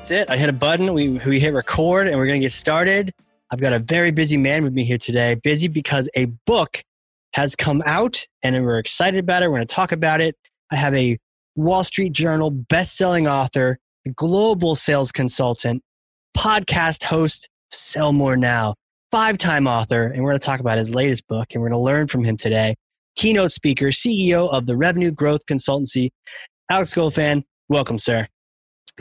That's it. I hit a button. We, we hit record and we're going to get started. I've got a very busy man with me here today. Busy because a book has come out and we're excited about it. We're going to talk about it. I have a Wall Street Journal best-selling author, global sales consultant, podcast host, Sell More Now, five-time author, and we're going to talk about his latest book and we're going to learn from him today. Keynote speaker, CEO of the Revenue Growth Consultancy, Alex Goldfayn. Welcome, sir.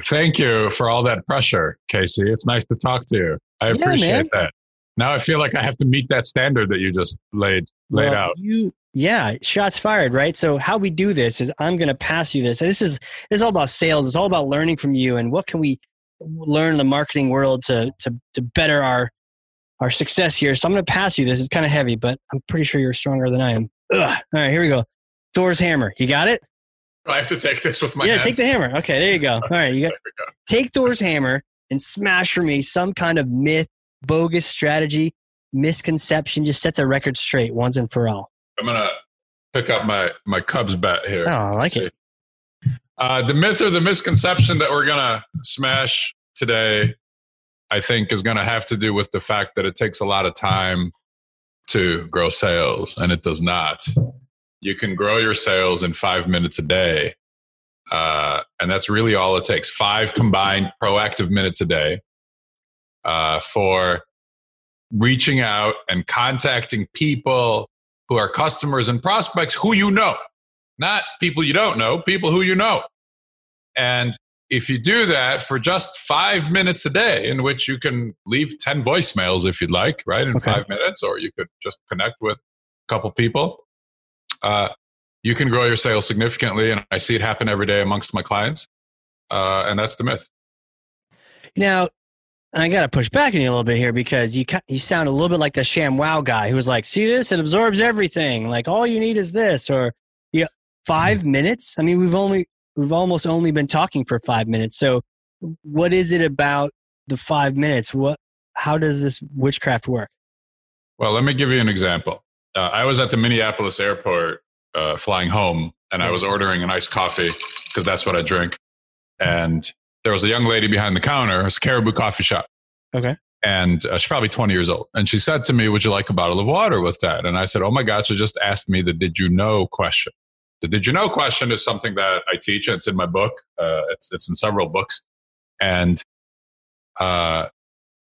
Thank you for all that pressure, Casey. It's nice to talk to you. I Yeah, appreciate man. that. Now I feel like I have to meet that standard that you just laid laid Well, out. You, yeah, shots fired, right? So how we do this is I'm going to pass you this. This is this is all about sales. It's all about learning from you and what can we learn in the marketing world to to to better our our success here. So I'm going to pass you this. It's kind of heavy, but I'm pretty sure you're stronger than I am. Ugh. All right, here we go. Thor's hammer. You got it? I have to take this with my yeah, hands. take the hammer. Okay, there you go. All right, you got go. take Thor's hammer and smash for me some kind of myth, bogus strategy, misconception. Just set the record straight once and for all. I'm gonna pick up my my Cubs bet here. Oh, I like it. Uh, the myth or the misconception that we're gonna smash today, I think, is gonna have to do with the fact that it takes a lot of time to grow sales, and it does not. You can grow your sales in five minutes a day, uh, and that's really all it takes. Five combined proactive minutes a day uh, for reaching out and contacting people who are customers and prospects who you know not people you don't know, people who you know. And if you do that for just five minutes a day, in which you can leave 10 voicemails if you'd like, right, in Okay. five minutes, or you could just connect with a couple people, uh, you can grow your sales significantly. And I see it happen every day amongst my clients. Uh, and that's the myth. Now, I got to push back on you a little bit here because you you sound a little bit like the Sham Wow guy who was like, "See this? It absorbs everything. Like all you need is this." Or, yeah, five minutes. I mean, we've only we've almost only been talking for five minutes. So, what is it about the five minutes? What? How does this witchcraft work? Well, let me give you an example. Uh, I was at the Minneapolis airport uh, flying home, and I was ordering an iced coffee because that's what I drink. And there was a young lady behind the counter. It's a Caribou Coffee Shop. Okay. And uh, she's probably 20 years old. And she said to me, Would you like a bottle of water with that? And I said, Oh my God, she just asked me the did you know question. The did you know question is something that I teach. and It's in my book, uh, it's, it's in several books. And uh,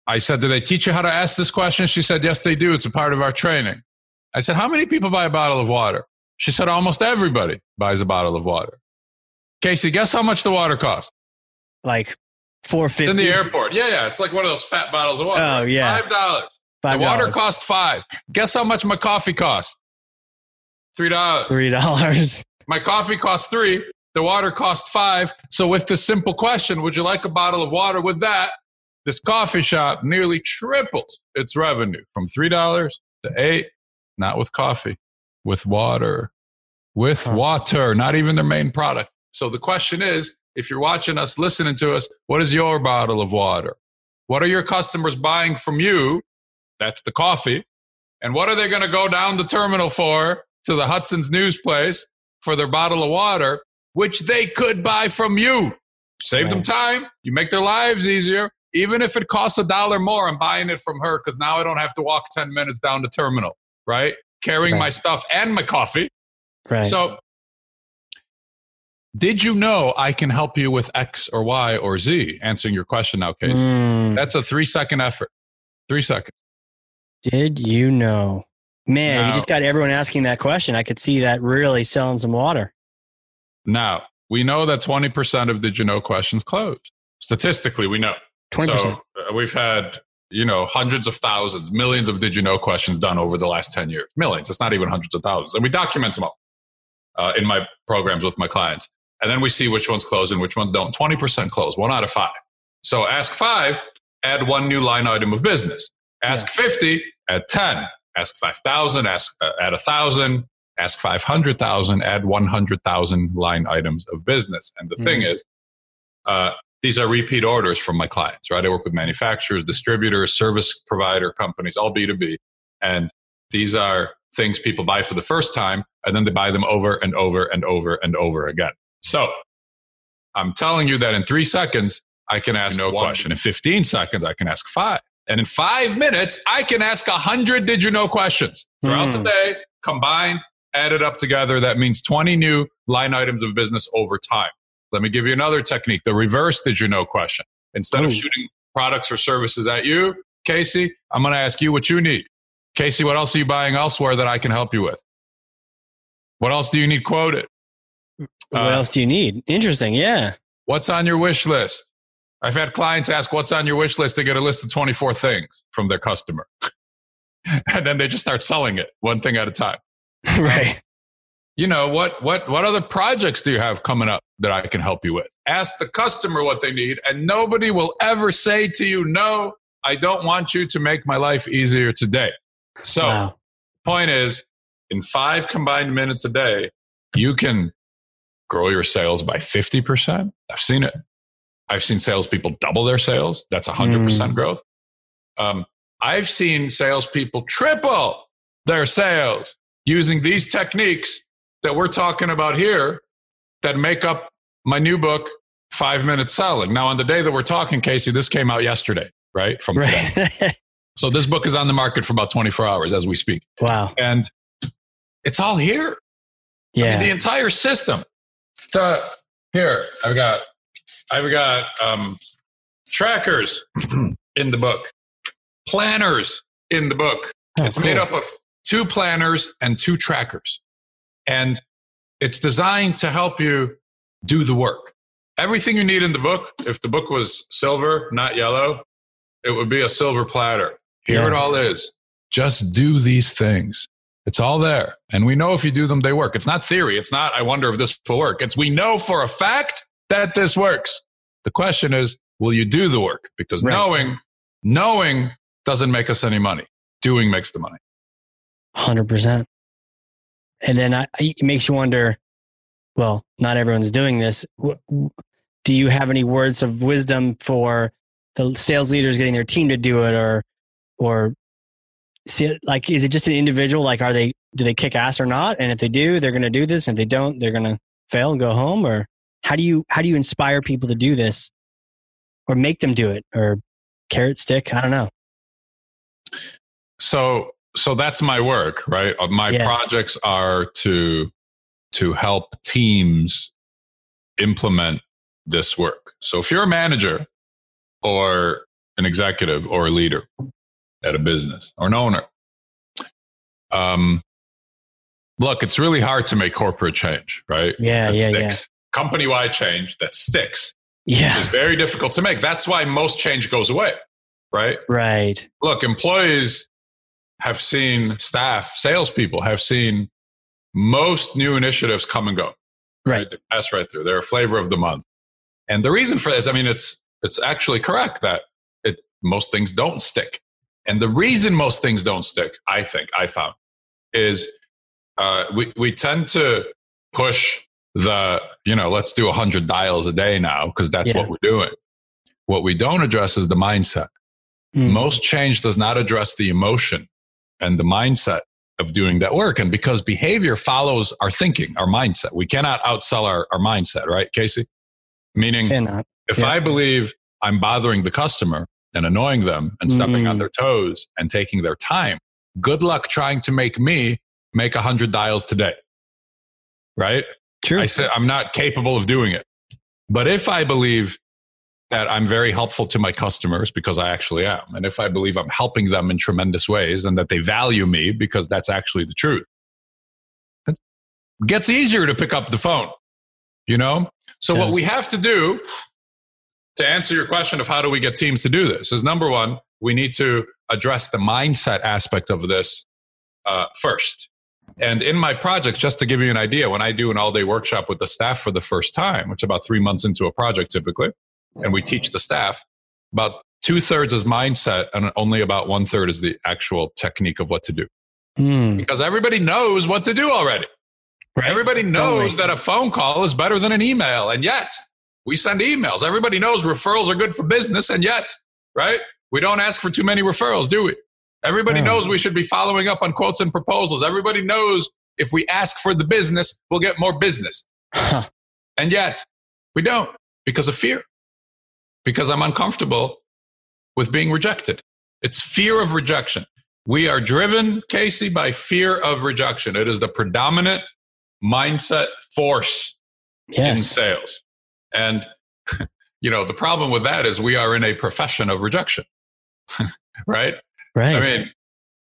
I said, Do they teach you how to ask this question? She said, Yes, they do. It's a part of our training. I said, How many people buy a bottle of water? She said, Almost everybody buys a bottle of water. Casey, guess how much the water costs? Like four It's in the airport. Yeah, yeah. It's like one of those fat bottles of water. Oh, yeah. Five dollars. The water cost five. Guess how much my coffee costs? Three dollars. three dollars. My coffee costs three. The water cost five. So with the simple question, would you like a bottle of water? With that, this coffee shop nearly triples its revenue from three dollars to eight. Not with coffee, with water. With water, not even their main product. So the question is, if you're watching us, listening to us, what is your bottle of water? What are your customers buying from you? That's the coffee. And what are they going to go down the terminal for to the Hudson's News place for their bottle of water, which they could buy from you? Save them time. You make their lives easier. Even if it costs a dollar more, I'm buying it from her because now I don't have to walk 10 minutes down the terminal, right? Carrying Right. my stuff and my coffee. Right. So, did you know I can help you with X or Y or Z? Answering your question now, Casey. Mm, That's a three second effort. Three seconds. did you know? Man, you just got everyone asking that question. I could see that really selling some water. Now, we know that 20% of did you know questions close. Statistically, we know. Twenty percent. So uh, we've had, you know, hundreds of thousands, millions of did you know questions done over the last 10 years. Millions. It's not even hundreds of thousands. And we document them all uh, in my programs with my clients. And then we see which ones close and which ones don't. 20% close, one out of five. So ask five, add one new line item of business. Ask yeah. 50, add 10. Ask 5,000, ask uh, add 1,000, ask 500,000, add 100,000 line items of business. And the mm-hmm. thing is, uh, these are repeat orders from my clients, right? I work with manufacturers, distributors, service provider companies, all B2B. And these are things people buy for the first time, and then they buy them over and over and over and over again. So I'm telling you that in three seconds, I can ask no question. In 15 seconds, I can ask five. And in five minutes, I can ask 100 did you know questions throughout mm. the hmm. day, combined, added up together. That means 20 new line items of business over time. Let me give you another technique the reverse did you know question. Instead Ooh. of shooting products or services at you, Casey, I'm going to ask you what you need. Casey, what else are you buying elsewhere that I can help you with? What else do you need quoted? What uh, else do you need? Interesting. Yeah. What's on your wish list? I've had clients ask, What's on your wish list? to get a list of 24 things from their customer. and then they just start selling it one thing at a time. right. You know, what, what, what other projects do you have coming up that I can help you with? Ask the customer what they need, and nobody will ever say to you, No, I don't want you to make my life easier today. So, wow. point is, in five combined minutes a day, you can grow your sales by 50%. I've seen it. I've seen salespeople double their sales. That's 100% mm. growth. Um, I've seen salespeople triple their sales using these techniques that we're talking about here that make up my new book, Five Minute Selling. Now, on the day that we're talking, Casey, this came out yesterday, right? From today. So this book is on the market for about 24 hours as we speak. Wow. And it's all here. Yeah. I mean, the entire system. The, here, I've got I've got um, trackers in the book, planners in the book. Oh, it's cool. made up of two planners and two trackers. And it's designed to help you do the work. Everything you need in the book, if the book was silver, not yellow, it would be a silver platter. Here yeah. it all is. Just do these things. It's all there. And we know if you do them, they work. It's not theory. It's not, I wonder if this will work. It's we know for a fact that this works. The question is, will you do the work? Because right. knowing, knowing doesn't make us any money. Doing makes the money. 100%. And then I, it makes you wonder, well, not everyone's doing this. Do you have any words of wisdom for the sales leaders getting their team to do it or, or see, like, is it just an individual? Like, are they, do they kick ass or not? And if they do, they're going to do this. And if they don't, they're going to fail and go home or how do you how do you inspire people to do this or make them do it or carrot stick i don't know so so that's my work right uh, my yeah. projects are to to help teams implement this work so if you're a manager or an executive or a leader at a business or an owner um look it's really hard to make corporate change right yeah that yeah sticks company wide change that sticks. Yeah. It's very difficult to make. That's why most change goes away, right? Right. Look, employees have seen staff, salespeople have seen most new initiatives come and go. Right. right? They pass right through. They're a flavor of the month. And the reason for that, I mean, it's it's actually correct that it most things don't stick. And the reason most things don't stick, I think, I found, is uh, we we tend to push the, you know, let's do 100 dials a day now because that's yeah. what we're doing. What we don't address is the mindset. Mm. Most change does not address the emotion and the mindset of doing that work. And because behavior follows our thinking, our mindset, we cannot outsell our, our mindset, right, Casey? Meaning, cannot. if yeah. I believe I'm bothering the customer and annoying them and stepping mm. on their toes and taking their time, good luck trying to make me make 100 dials today. Right? True. I said I'm not capable of doing it. But if I believe that I'm very helpful to my customers because I actually am, and if I believe I'm helping them in tremendous ways and that they value me because that's actually the truth, it gets easier to pick up the phone, you know? So, yes. what we have to do to answer your question of how do we get teams to do this is number one, we need to address the mindset aspect of this uh, first. And in my projects, just to give you an idea, when I do an all day workshop with the staff for the first time, which is about three months into a project typically, and we teach the staff, about two thirds is mindset, and only about one third is the actual technique of what to do. Hmm. Because everybody knows what to do already. Right. Everybody knows that a phone call is better than an email, and yet we send emails. Everybody knows referrals are good for business, and yet, right? We don't ask for too many referrals, do we? Everybody No. knows we should be following up on quotes and proposals. Everybody knows if we ask for the business, we'll get more business. Huh. And yet, we don't because of fear. Because I'm uncomfortable with being rejected. It's fear of rejection. We are driven, Casey, by fear of rejection. It is the predominant mindset force in sales. And, you know, the problem with that is we are in a profession of rejection, right? Right. I mean,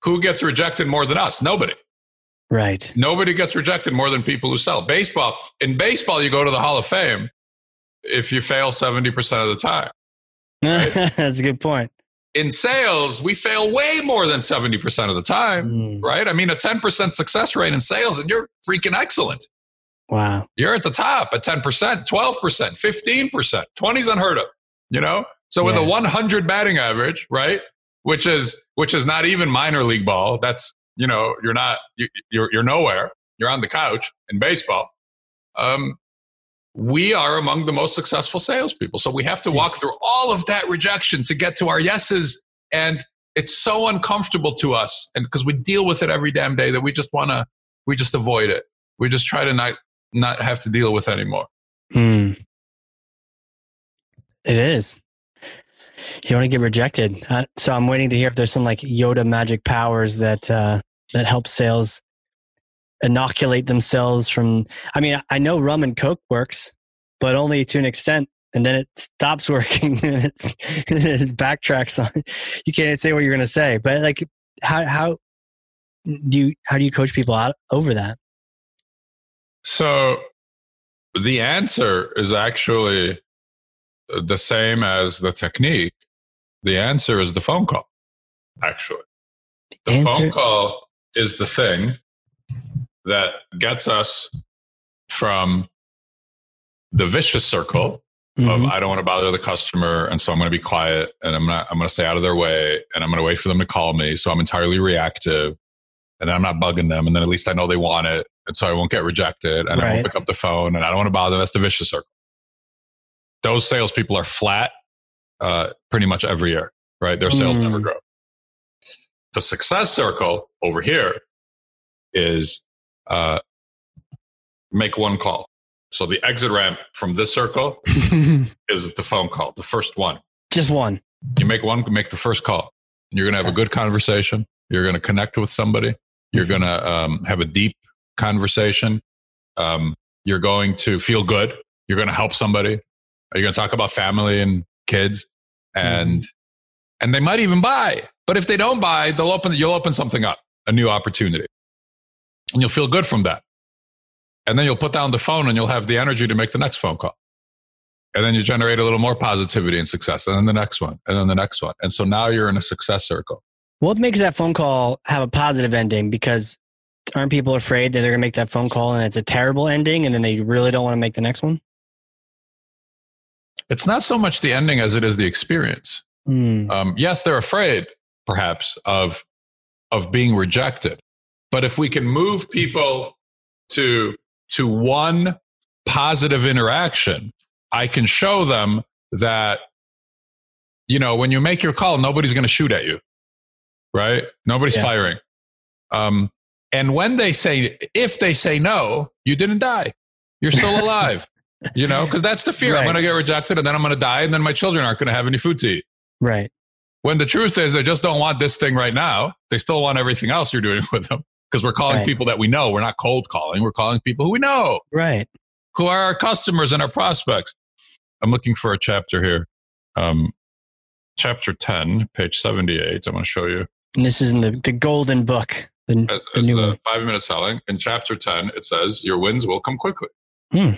who gets rejected more than us? Nobody. right. Nobody gets rejected more than people who sell. Baseball, in baseball, you go to the Hall of Fame if you fail 70% of the time. That's a good point. In sales, we fail way more than 70% of the time, Hmm. right? I mean, a 10% success rate in sales, and you're freaking excellent. Wow. You're at the top at 10%, 12%, 15%, 20 is unheard of, you know? So with a 100 batting average, right? Which is, which is not even minor league ball. That's, you know, you're not, you, you're, you're nowhere. You're on the couch in baseball. Um, we are among the most successful salespeople. So we have to walk through all of that rejection to get to our yeses. And it's so uncomfortable to us. And because we deal with it every damn day that we just want to, we just avoid it. We just try to not, not have to deal with anymore. Hmm. It is. You don't want to get rejected. So I'm waiting to hear if there's some like Yoda magic powers that uh, that help sales inoculate themselves from. I mean, I know rum and coke works, but only to an extent, and then it stops working and it's, it backtracks on. You can't say what you're going to say, but like, how how do you how do you coach people out over that? So the answer is actually the same as the technique. The answer is the phone call, actually. The Answer- phone call is the thing that gets us from the vicious circle of Mhm. I don't want to bother the customer, and so I'm going to be quiet, and I'm not. I'm going to stay out of their way, and I'm going to wait for them to call me. So I'm entirely reactive, and then I'm not bugging them, and then at least I know they want it, and so I won't get rejected, and I won't pick up the phone, and I don't want to bother. That's the vicious circle. Those salespeople are flat, uh, pretty much every year, right? Their sales Mm. never grow. The success circle over here is uh, make one call. So the exit ramp from this circle is the phone call, the first one. Just one. You make one, make the first call. You're going to have a good conversation. You're going to connect with somebody. You're going to um, have a deep conversation. Um, you're going to feel good. You're going to help somebody. You're going to talk about family and kids, and and they might even buy. But if they don't buy, they'll open. You'll open something up, a new opportunity, and you'll feel good from that. And then you'll put down the phone, and you'll have the energy to make the next phone call and then you generate a little more positivity and success and then the next one and then the next one and so now you're in a success circle What makes that phone call have a positive ending? Because aren't people afraid that they're going to make that phone call and it's a terrible ending and then they really don't want to make the next one? it's not so much the ending as it is the experience Hmm. um, yes they're afraid perhaps of of being rejected but if we can move people to to one positive interaction i can show them that you know when you make your call nobody's going to shoot at you right? Nobody's Yeah. firing. Um, and when they say if they say no you didn't die. You're still alive you know? Because that's the fear. I'm going to get rejected and then i'm going to die and then my children aren't going to have any food to eat. Right. when the truth is they just don't want this thing right now. They still want everything else you're doing with them because we're calling Right. people that we know. We're not cold calling. We're calling people who we know, Right. who are our customers and our prospects. I'm looking for a chapter here. Um, chapter 10, page 78. I'm going to show you. And this is in the, the golden book. The, As, the as new the five minute selling, in chapter 10, it says, Your wins will come quickly. Hmm.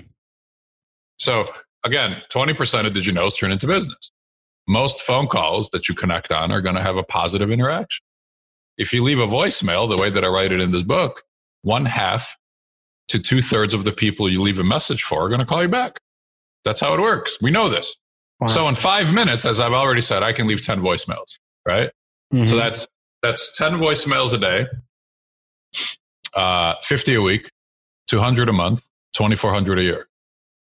So, again, 20% of did you know turn into business. Most phone calls that you connect on are going to have a positive interaction. If you leave a voicemail, the way that I write it in this book, one half to two thirds of the people you leave a message for are going to call you back. That's how it works. We know this. Wow. So in five minutes, as I've already said, I can leave 10 voicemails, right? Mhm. So that's that's 10 voicemails a day, uh, 50 a week, 200 a month, 2400 a year,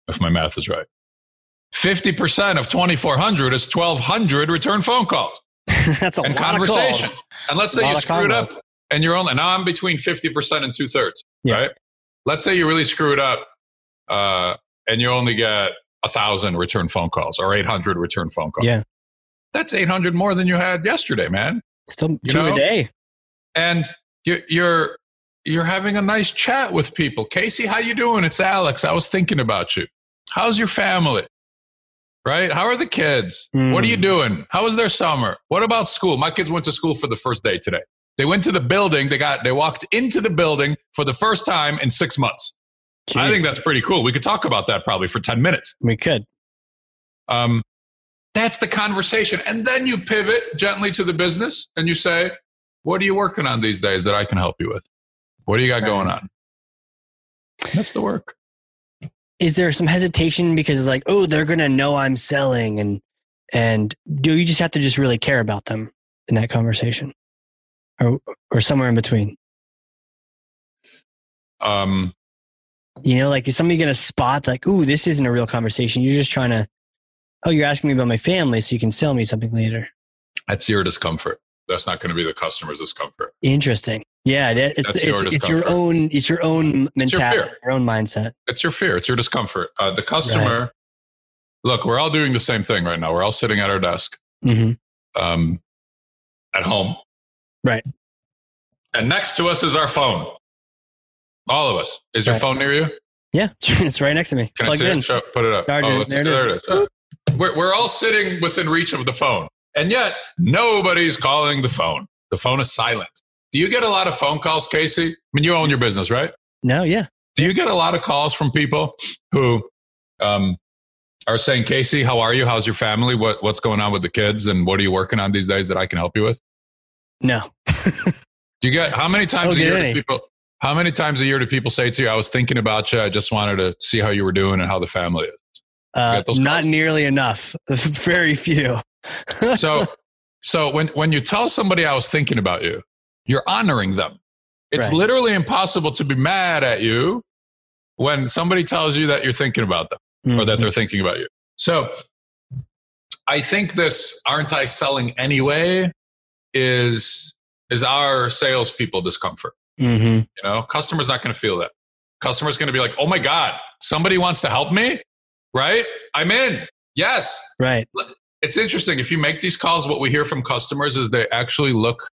if my math is right. 50% of 2400 is 1200 return phone calls that's a and lot of conversations. calls. And let's say you of screwed up and you're only, now I'm between 50% and two thirds, Yeah. right? Let's say you really screwed up uh, and you only get a thousand return phone calls or 800 return phone calls. Yeah. That's 800 more than you had yesterday, man. Still You two know? a day. And you're, you're, you're having a nice chat with people. Casey, how you doing? It's Alex. I was thinking about you. How's your family? Right? How are the kids? What are you Mm. doing? How was their summer? What about school? My kids went to school for the first day today. They went to the building. They got they walked into the building for the first time in six months. I think that's pretty cool. We could talk about that probably for 10 minutes. we could. Um, that's the conversation. And then you pivot gently to the business and you say, What are you working on these days that I can help you with? What do you got going on? That's the work. Is there some hesitation because it's like, oh, they're gonna know I'm selling, and and do you just have to just really care about them in that conversation, or or somewhere in between? Um, You know, like is somebody gonna spot like, oh, this isn't a real conversation. You're just trying to, oh, you're asking me about my family so you can sell me something later. that's your discomfort. That's not going to be the customer's discomfort. Interesting. Yeah, that, it's That's it's, your it's your own it's your own mentality, fear. your own mindset. It's your fear. It's your discomfort. Uh, the customer, look, we're all doing the same thing right now. We're all sitting at our desk hmm um, at home. Right. And next to us is our phone. All of us. Is your Right. phone near you? Yeah, it's right next to me. Can Plugged I see in. it? Show, put it up. Charger. let's- There it is. Uh, We're, we're all sitting within reach of the phone, and yet nobody's calling the phone. The phone is silent. Do you get a lot of phone calls, Casey? I mean, you own your business, right? No, yeah. Do you get a lot of calls from people who um, are saying, Casey, how are you? How's your family? What, what's going on with the kids? And what are you working on these days that I can help you with? No. Do you get how many times a year do people? How many times a year do people say to you, "I was thinking about you. I just wanted to see how you were doing and how the family is." Uh, not nearly enough. Very few. So, so when when you tell somebody I was thinking about you, you're honoring them. It's Right. literally impossible to be mad at you when somebody tells you that you're thinking about them. or that Mhm. they're thinking about you. So I think this aren't I selling anyway is is our salespeople discomfort. Mhm. You know, customer's not going to feel that. Customer's going to be like, "Oh my god, somebody wants to help me, right? I'm in. Yes." Right. It's interesting. If you make these calls, what we hear from customers is they actually look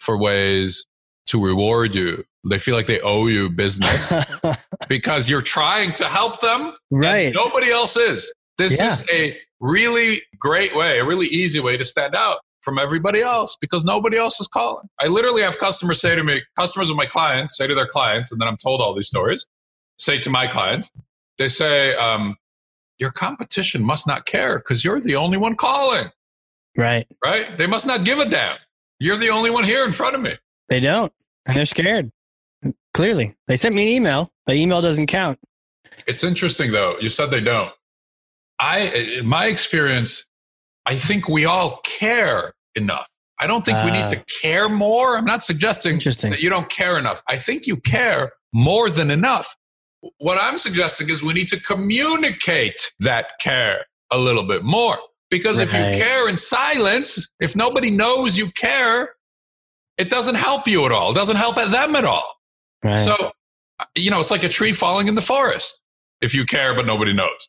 for ways to reward you. They feel like they owe you business because you're trying to help them and right. nobody else is. This Yeah. is a really great way, a really easy way to stand out from everybody else because nobody else is calling. I literally have customers say to me, customers of my clients say to their clients, and then I'm told all these stories, say to my clients, they say, um, your competition must not care because you're the only one calling, Right. right? They must not give a damn. You're the only one here in front of me. They don't. And they're scared. Clearly. They sent me an email. The email doesn't count. It's interesting though. You said they don't. I, in my experience, I think we all care enough. I don't think we need Ah. to care more. I'm not suggesting that you don't care enough. I think you care more than enough. What I'm suggesting is we need to communicate that care a little bit more. Because if you care in silence, if nobody knows you care, it doesn't help you at all. It doesn't help them at all. Right. So, you know, it's like a tree falling in the forest if you care, but nobody knows.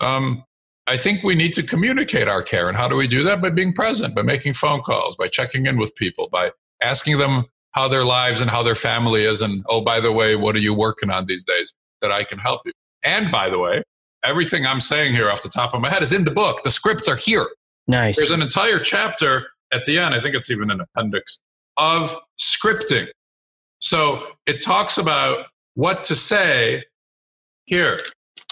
Um, I think we need to communicate our care. And how do we do that? By being present, by making phone calls, by checking in with people, by asking them how their lives and how their family is. And oh, by the way, what are you working on these days that I can help you? And by the way, everything I'm saying here off the top of my head is in the book. The scripts are here. nice. There's an entire chapter at the end, I think it's even an appendix, of scripting. So it talks about what to say here.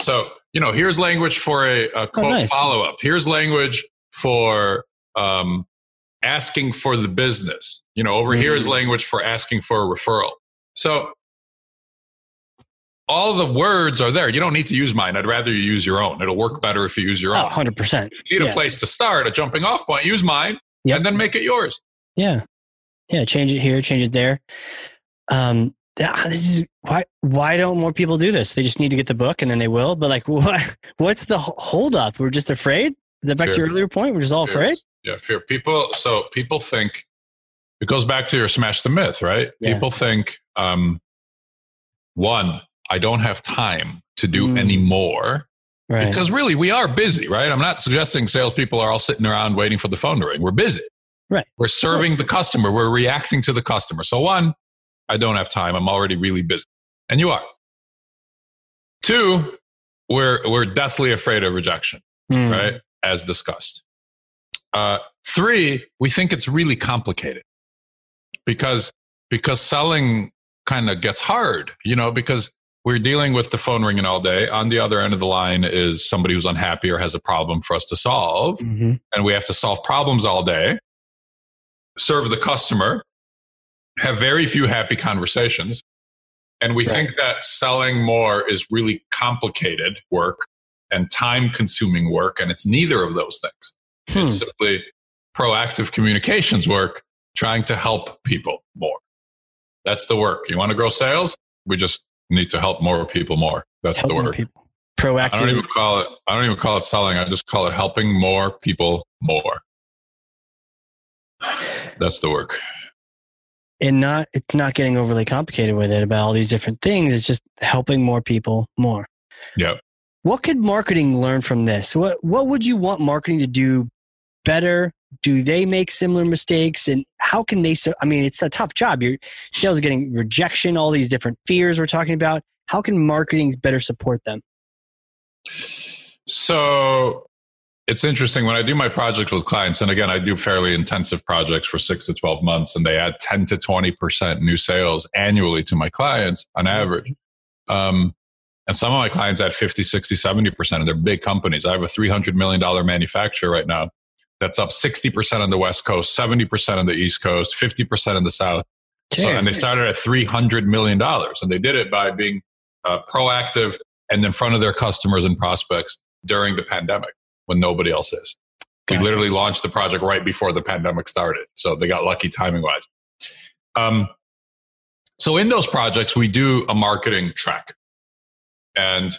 So, you know, here's language for a, a quote nice. follow up. Here's language for um, asking for the business. You know, over here is Mhm. language for asking for a referral. So all the words are there. You don't need to use mine. I'd rather you use your own. It'll work better if you use your Oh, own. 100%. If you need yeah. a place to start, a jumping off point, use mine Yep. and then make it yours. Yeah. Yeah. Change it here, change it there. Um, this is why, why don't more people do this? They just need to get the book and then they will. But like, what, what's the ho- hold up? We're just afraid. Is that back to your earlier point? We're just all Fear. afraid. Yeah, fear. People, so people think it goes back to your smash the myth, right? Yeah. People think, um, one, I don't have time to do Mm. any more Right. because really we are busy, right? I'm not suggesting salespeople are all sitting around waiting for the phone to ring. We're busy. Right. We're serving the customer. We're reacting to the customer. So one, I don't have time. I'm already really busy. And you are. Two, we're, we're deathly afraid of rejection Hmm. right? As discussed. Uh, three, we think it's really complicated because because selling kind of gets hard, you know, because we're dealing with the phone ringing all day. On the other end of the line is somebody who's unhappy or has a problem for us to solve, Mhm. and we have to solve problems all day, serve the customer, have very few happy conversations. And we Right. think that selling more is really complicated work and time consuming work. And it's neither of those things. Hmm. It's simply proactive communications work, trying to help people more. That's the work. You want to grow sales? We just need to help more people more. That's Help the more work. people. I don't even call it. I don't even call it selling. I just call it helping more people more. That's the work. and not it's not getting overly complicated with it about all these different things it's just helping more people more Yep. what could marketing learn from this what what would you want marketing to do better? Do they make similar mistakes? And how can they so i mean it's a tough job. Your sales getting rejection all these different fears we're talking about. How can marketing better support them? So it's interesting. When I do my projects with clients, and again, I do fairly intensive projects for six to 12 months, and they add 10 to 20% new sales annually to my clients on average. Um, and some of my clients add 50, 60, 70%, and they're big companies. I have a $300 million manufacturer right now that's up 60% on the West Coast, 70% on the East Coast, 50% in the South. So, and they started at $300 million, and they did it by being uh, proactive and in front of their customers and prospects during the pandemic when nobody else is. Gotcha. We literally launched the project right before the pandemic started. So they got lucky timing wise. Um, so in those projects, we do a marketing track. And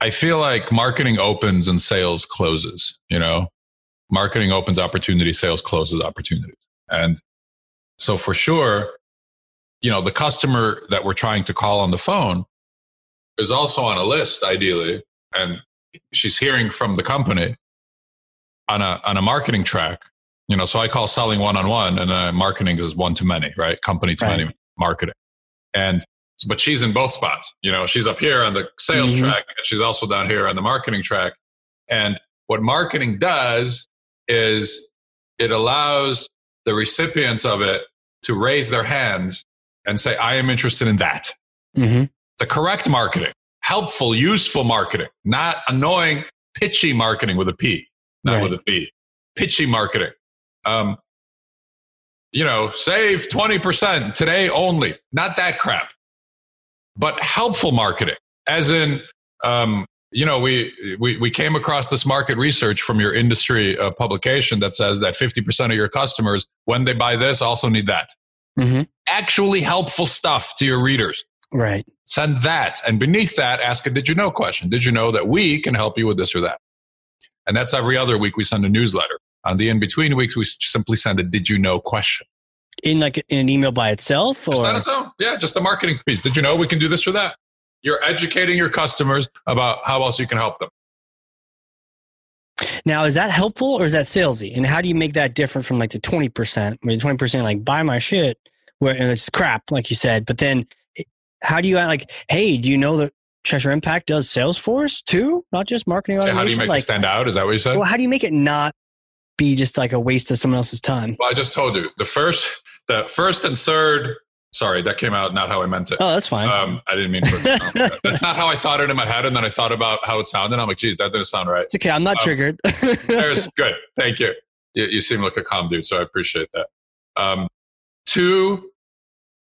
I feel like marketing opens and sales closes, you know, marketing opens opportunity, sales closes opportunities. And so for sure, you know, the customer that we're trying to call on the phone is also on a list, ideally, and she's hearing from the company on a on a marketing track. You know, so I call selling one on one, and uh, marketing is one to many, right? Company to Right. many marketing, and but she's in both spots. You know, she's up here on the sales Mhm. track, and she's also down here on the marketing track. And what marketing does is it allows the recipients of it to raise their hands and say, "I am interested in that." mm-hmm. the correct marketing, helpful, useful marketing, not annoying, pitchy marketing with a P, not Right. with a B. Pitchy marketing. Um, you know, save 20% today only. Not that crap, but helpful marketing, as in, um, you know, we, we, we came across this market research from your industry uh, publication that says that 50% of your customers, when they buy this, also need that. Mm-hmm. Actually helpful stuff to your readers right send that. And beneath that, ask a did you know question. Did you know that we can help you with this or that? And that's every other week we send a newsletter. On the in between weeks, we simply send a did you know question. in like in an email by itself or Just on its own. Yeah, just a marketing piece. Did you know we can do this or that? You're educating your customers about how else you can help them. Now, is that helpful or is that salesy? And how do you make that different from like the 20%, where the 20% like buy my shit, where it's crap, like you said. But then how do you like, hey, do you know that Cheshire Impact does Salesforce too? Not just marketing automation? how do you make like, it stand out? Is that what you said? well, how do you make it not be just like a waste of someone else's time? Well, I just told you the first, the first and third. Sorry, that came out not how I meant it. Oh, that's fine. Um, I didn't mean for That's not how I thought it in my head, and then I thought about how it sounded. I'm like, geez, that didn't sound right. it's okay. I'm not um, triggered. There's good. Thank you. you. You seem like a calm dude, so I appreciate that. Um, two,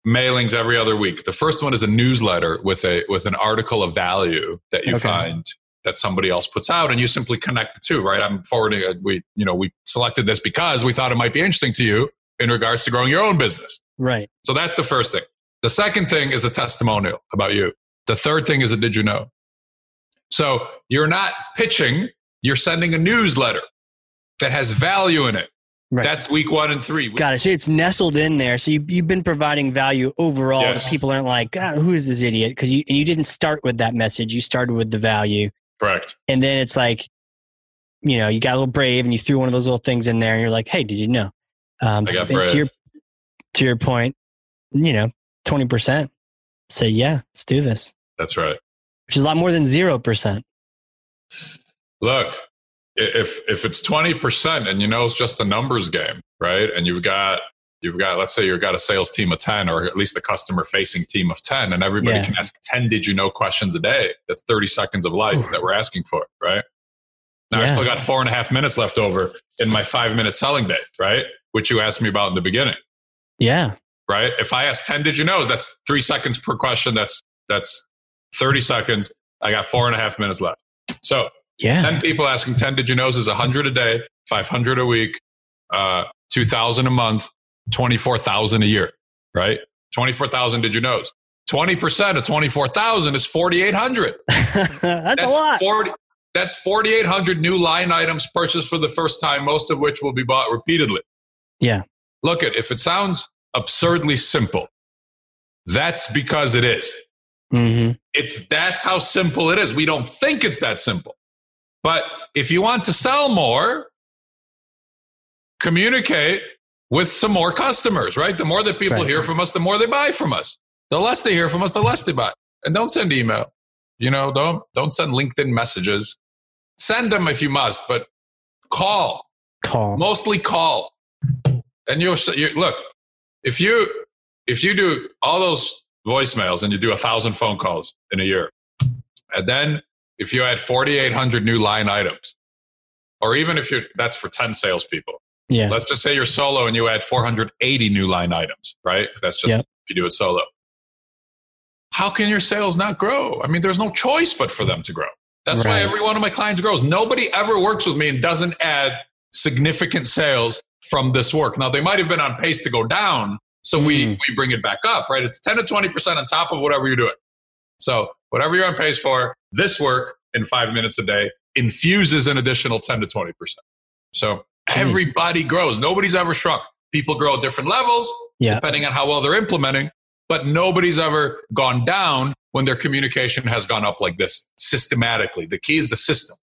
mailings every other week. The first one is a newsletter with a with an article of value that you Okay. find that somebody else puts out, and you simply connect the two. Right? I'm forwarding. A, we you know we selected this because we thought it might be interesting to you in regards to growing your own business. Right. So that's the first thing. The second thing is a testimonial about you. The third thing is a did you know. So you're not pitching. You're sending a newsletter that has value in it. Right. That's week one and three. Got it. So it's nestled in there. So you, you've been providing value overall. Yes. People aren't like, "God, who is this idiot? Because you, and you didn't start with that message. You started with the value. Correct. And then it's like, you know, you got a little brave and you threw one of those little things in there and you're like, hey, did you know? Um, I got brave. To your, to your point, you know, 20% say, yeah, let's do this, That's right. which is a lot more than 0%. Look, if if it's twenty percent and you know it's just a numbers game, right? And you've got you've got let's say you've got a sales team of ten or at least a customer facing team of ten, and everybody Yeah. can ask ten did you know questions a day. That's thirty seconds of life Oof. that we're asking for, right? Now I still got four and a half minutes left over in my five minute selling day, right? Which you asked me about in the beginning. Yeah. right? If I ask 10 did you know, that's three seconds per question. That's that's 30 seconds. I got four and a half minutes left. So Yeah. 10 people asking 10 did you knows is 100 a day, 500 a week, uh, 2,000 a month, 24,000 a year, right? 24,000 did you knows. 20% of 24,000 is 4,800. That's, a lot. 40, that's 4,800 new line items purchased for the first time, most of which will be bought repeatedly. Yeah. Look at if it sounds absurdly simple, that's because it is. hmm It's that's how simple it is. We don't think it's that simple. But if you want to sell more, communicate with some more customers, right? The more that people Right. hear from us, the more they buy from us. The less they hear from us, the less they buy. And don't send email. You know, don't don't send LinkedIn messages. Send them if you must, but call. Call. Mostly call. And you'll you, look if you if you do all those voicemails and you do a thousand phone calls in a year, and then if you add forty eight hundred new line items, or even if you're that's for ten salespeople. Yeah. Let's just say you're solo and you add 480 new line items, right? That's just Yep. if you do it solo. How can your sales not grow? I mean, there's no choice but for them to grow. That's why every one of my clients grows. Nobody ever works with me and doesn't add significant sales from this work. Now, they might have been on pace to go down, so we, Mm. we bring it back up, right? It's 10 to 20% on top of whatever you're doing. So, whatever you're on pace for, this work in five minutes a day infuses an additional 10 to 20%. So, Jeez. everybody grows. Nobody's ever shrunk. People grow at different levels Yeah. depending on how well they're implementing, but nobody's ever gone down when their communication has gone up like this systematically. The key is the system.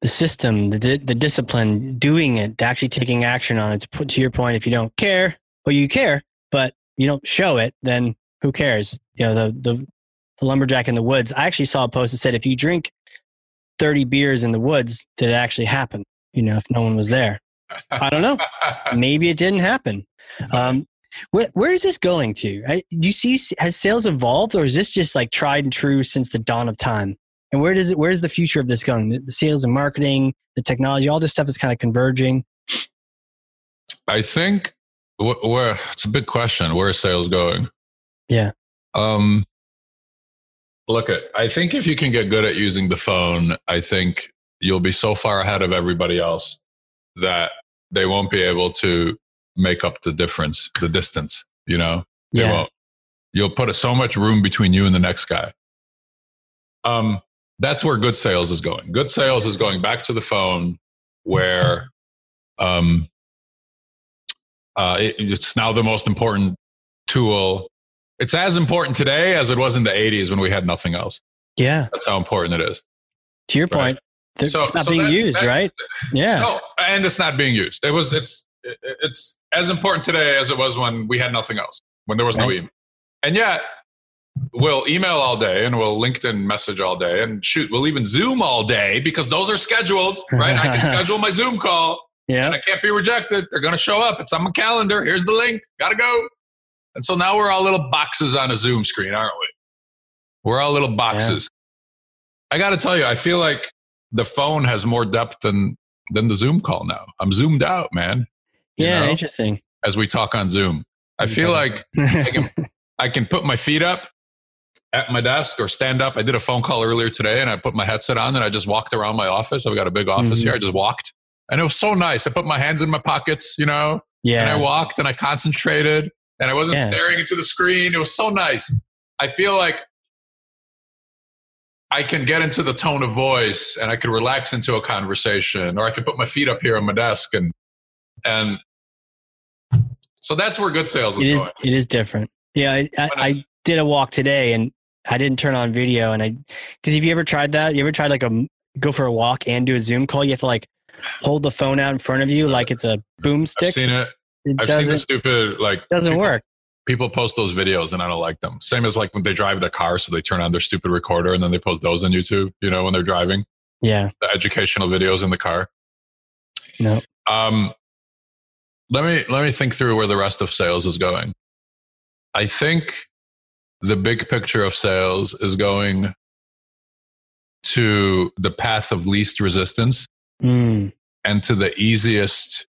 The system, the, di- the discipline, doing it, actually taking action on it. To, to your point, if you don't care, well, you care, but you don't show it, then who cares? You know, the, the, the lumberjack in the woods. I actually saw a post that said, if you drink 30 beers in the woods, did it actually happen? You know, if no one was there. I don't know. Maybe it didn't happen. Um, where, where is this going to? I, do you see, has sales evolved or is this just like tried and true since the dawn of time? And where does it, where's the future of this going? The, the sales and marketing, the technology, all this stuff is kind of converging. I think wh- where it's a big question. Where is sales going? Yeah. Um, look at. I think if you can get good at using the phone, I think you'll be so far ahead of everybody else that they won't be able to make up the difference, the distance. You know, they Yeah. won't. You'll put so much room between you and the next guy. Um, that's where good sales is going. Good sales is going back to the phone, where um, uh, it, it's now the most important tool. It's as important today as it was in the 80s when we had nothing else. Yeah. That's how important it is. To your Right. point, So- it's not so being that- used, that- right? Yeah. No, and it's not being used. It was. It's. it- It's as important today as it was when we had nothing else. When there was no email, and yet we'll email all day and we'll LinkedIn message all day and shoot. We'll even Zoom all day because those are scheduled. Right? I can schedule my Zoom call and Yeah. I can't be rejected. They're going to show up. It's on my calendar. Here's the link. Got to go. And so now we're all little boxes on a Zoom screen, aren't we? We're all little boxes. I got to tell you, I feel like the phone has more depth than than the Zoom call now. I'm zoomed out, man. you Yeah. know? Interesting. As we talk on Zoom, I feel like I can, I can put my feet up at my desk or stand up. I did a phone call earlier today and I put my headset on and I just walked around my office. I've got a big office Mhm. here. I just walked and it was so nice. I put my hands in my pockets, you know, yeah. and I walked and I concentrated and I wasn't Yeah. staring into the screen. It was so nice. I feel like I can get into the tone of voice and I could relax into a conversation or I could put my feet up here on my desk and and so that's where good sales is, It is. going. It is different. Yeah, I, I, I did a walk today, and I didn't turn on video, and I because have you ever tried that? You ever tried like a go for a walk and do a Zoom call? You have to like hold the phone out in front of you like it's a I've boomstick. seen it. It I've seen the doesn't stupid like doesn't people, work. People post those videos and I don't like them. Same as like when they drive the car, so they turn on their stupid recorder and then they post those on YouTube. You know, when they're driving Yeah. the educational videos in the car. No. Um, let me let me think through where the rest of sales is going. I think the big picture of sales is going to the path of least resistance Mm. and to the easiest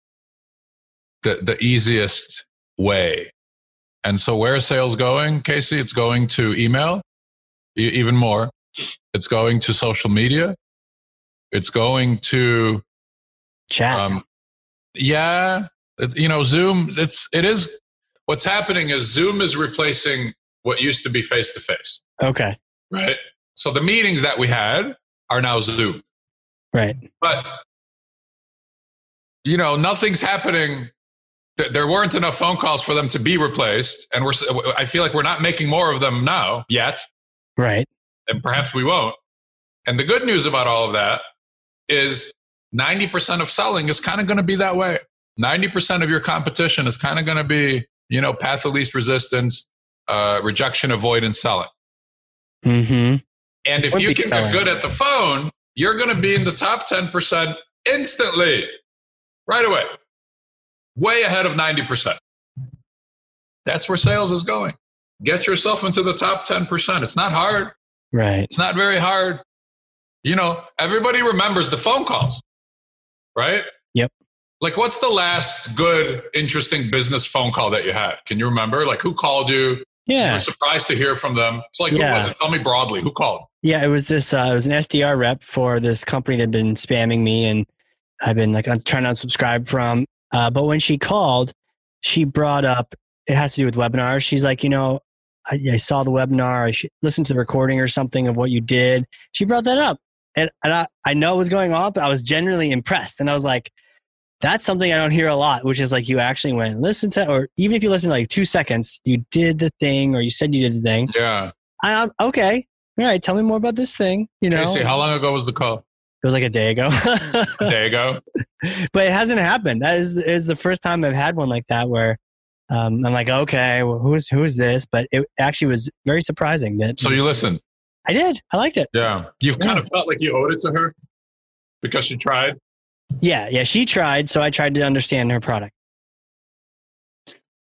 the, the easiest way and so where is sales going casey it's going to email e- even more it's going to social media it's going to Chat. um, yeah it- you know zoom it's it is what's happening is zoom is replacing what used to be face to face okay. right so the meetings that we had are now zoom Right. but you know nothing's happening there weren't enough phone calls for them to be replaced and we're I feel like we're not making more of them now yet Right. and perhaps we won't and the good news about all of that is 90% of selling is kind of going to be that way 90% of your competition is kind of going to be you know path of least resistance uh, rejection avoidance selling Mm-hmm. and if you can selling. get good at the phone, you're going to be in the top 10% instantly, right away, way ahead of 90%. That's where sales is going. Get yourself into the top 10%. It's not hard. Right. It's not very hard. You know, everybody remembers the phone calls, right? Yep. Like, what's the last good, interesting business phone call that you had? Can you remember? Like, who called you? Yeah. were surprised to hear from them. It's like, who was it? Tell me broadly. Who called? Yeah, it was this. Uh, it was an SDR rep for this company that had been spamming me, and I've been like trying to unsubscribe from. Uh, but when she called, she brought up it has to do with webinars. She's like, you know, I, I saw the webinar. I listened to the recording or something of what you did. She brought that up, and, and I, I know what was going on, but I was genuinely impressed, and I was like. That's something I don't hear a lot, which is like you actually went and listened to, or even if you listen to like two seconds, you did the thing, or you said you did the thing. Yeah. I, I'm okay. All right, tell me more about this thing. You know, Casey, how long ago was the call? it was like a day ago, A day ago. but it hasn't happened. That is is the first time I've had one like that where um, I'm like, okay, well, who's who's this? But it actually was very surprising that So you listened. I did. I liked it. Yeah. You've kind of felt like you owed it to her because she tried. Yeah, yeah. She tried, so I tried to understand her product.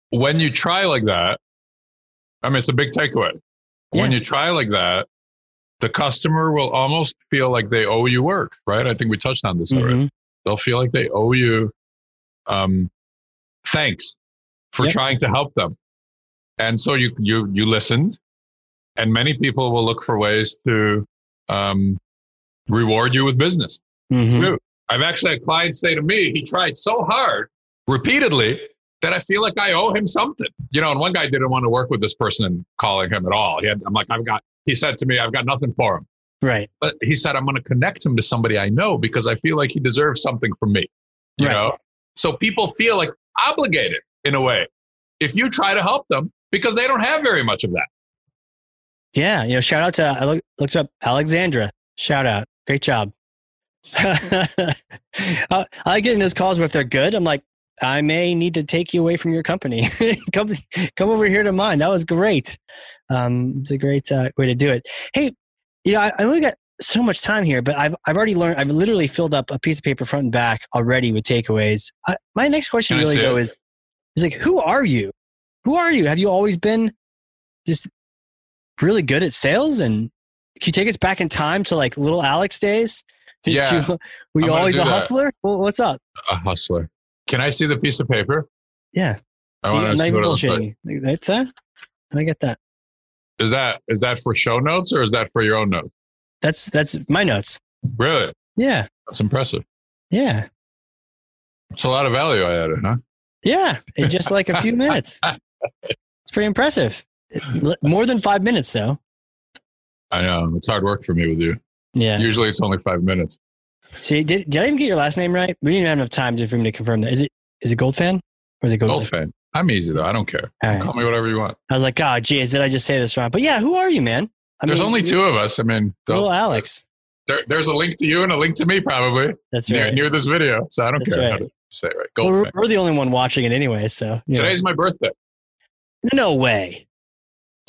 When you try like that, I mean, it's a big takeaway. When you try like that, the customer will almost feel like they owe you work, right? I think we touched on this already. Mhm. They'll feel like they owe you um, thanks for Yep. trying to help them. And so you, you, you listened, and many people will look for ways to um, reward you with business. Mhm. I've actually had clients say to me, he tried so hard repeatedly that I feel like I owe him something. You know, and one guy didn't want to work with this person and calling him at all. He had, I'm like, I've got, he said to me, I've got nothing for him. Right. But he said, I'm going to connect him to somebody I know because I feel like he deserves something from me. You Right. know? So people feel like obligated in a way if you try to help them because they don't have very much of that. Yeah. You know, shout out to I look, looked up Alexandra. Shout out. Great job. I, I like getting those calls where if they're good, I'm like, I may need to take you away from your company. come, come over here to mine. That was great. Um, it's a great uh, way to do it. Hey, you know, I, I only got so much time here, but I've I've already learned. I've literally filled up a piece of paper front and back already with takeaways. I, my next question Can really though it? is, is like, who are you? Who are you? Have you always been just really good at sales? And can you take us back in time to like little Alex days? Did Yeah, you, were you always a that. hustler? Well, what's up? A hustler. Can I see the piece of paper? Yeah. I See, I'm not see even what it bullshitting. That's that. Can I get that. Is that is that for show notes or is that for your own notes? That's that's my notes. Really? Yeah, That's impressive. yeah, It's a lot of value I added, huh? yeah. In just like a few minutes. It's pretty impressive. More than five minutes, though. I know. It's hard work for me with you. Yeah. Usually it's only five minutes. See, did, did I even get your last name right? We didn't even have enough time to, for me to confirm that. Is it is it Goldfan or is it Gold? Gold fan. I'm easy though. I don't care. Right. Call me whatever you want. I was like, oh, geez, did I just say this wrong? But yeah, who are you, man? I There's mean, only two of us. I mean, Little Alex. there, there's a link to you and a link to me probably That's near, right. near this video. So I don't That's care how to say it right. Gold we're, fan. we're the only one watching it anyway, so you know. Today's my birthday. no way.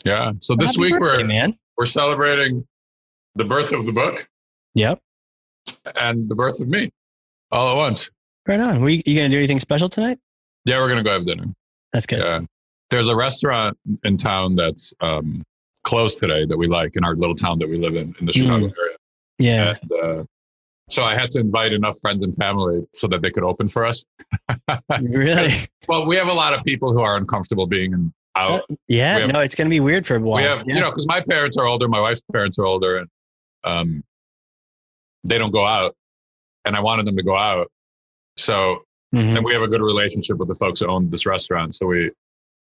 Yeah. So this Happy week birthday, we're man. we're celebrating the birth of the book Yep. and the birth of me all at once. Right on. Were you, you gonna do anything special tonight? Yeah, we're gonna go have dinner. That's good. Yeah. There's a restaurant in town that's um, closed today that we like in our little town that we live in in the Chicago area. Yeah. And, uh, so I had to invite enough friends and family so that they could open for us. really? Well, we have a lot of people who are uncomfortable being in, out. Yeah. Have- no, it's gonna be weird for a while. we have, yeah. you know, because my parents are older, my wife's parents are older, and um, they don't go out, and I wanted them to go out. So, Mhm. and we have a good relationship with the folks who own this restaurant. So we,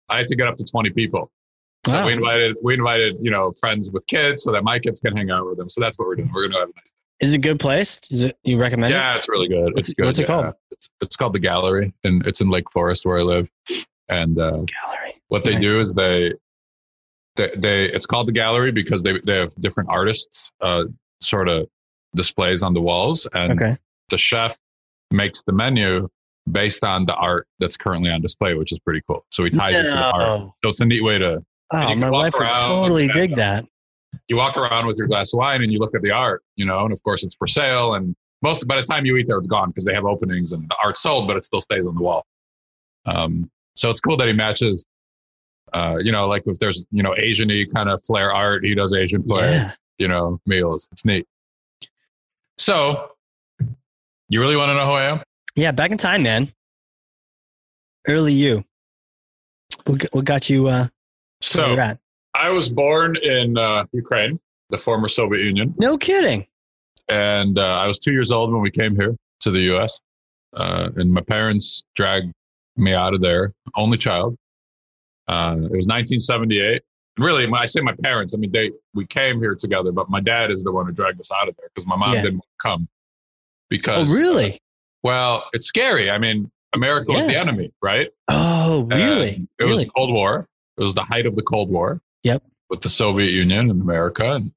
I had to get up to twenty people. So Wow. we invited, we invited, you know, friends with kids so that my kids can hang out with them. So that's what we're doing. We're to have a nice. Is it a good place? Is it you recommend Yeah, it's really good. What's- it's good. what's it yeah. called? It's, it's called the Gallery, and it's in Lake Forest where I live. And uh. Gallery. what they Nice. do is they, they, they, it's called the Gallery because they they have different artists, uh, sort of displays on the walls, and Okay. the chef makes the menu based on the art that's currently on display, which is pretty cool. So he ties it to the art. So it's a neat way to Oh, my walk wife would totally dig that. you walk around with your glass of wine and you look at the art, you know, and of course it's for sale. And most by the time you eat there, it's gone because they have openings and the art's sold, but it still stays on the wall. Um, so it's cool that he matches. Uh, you know, like if there's you know Asian-y kind of flair art, he does Asian flair. Yeah. You know, meals. It's neat. So, you really want to know who I am? Yeah. Back in time, man. Early you. What, got you? Uh, So at? I was born in uh, Ukraine, the former Soviet Union. No kidding. and uh, I was two years old when we came here to the U.S. Uh, and my parents dragged me out of there, only child. Uh, it was 1978. And really, when I say my parents, I mean they we came here together, but my dad is the one who dragged us out of there because my mom Yeah. didn't want to come. Oh, Because really? well, it's scary. I mean, America was the enemy, right? Oh, really? And it was the Cold War. It was the height of the Cold War. Yep. With the Soviet Union and America. And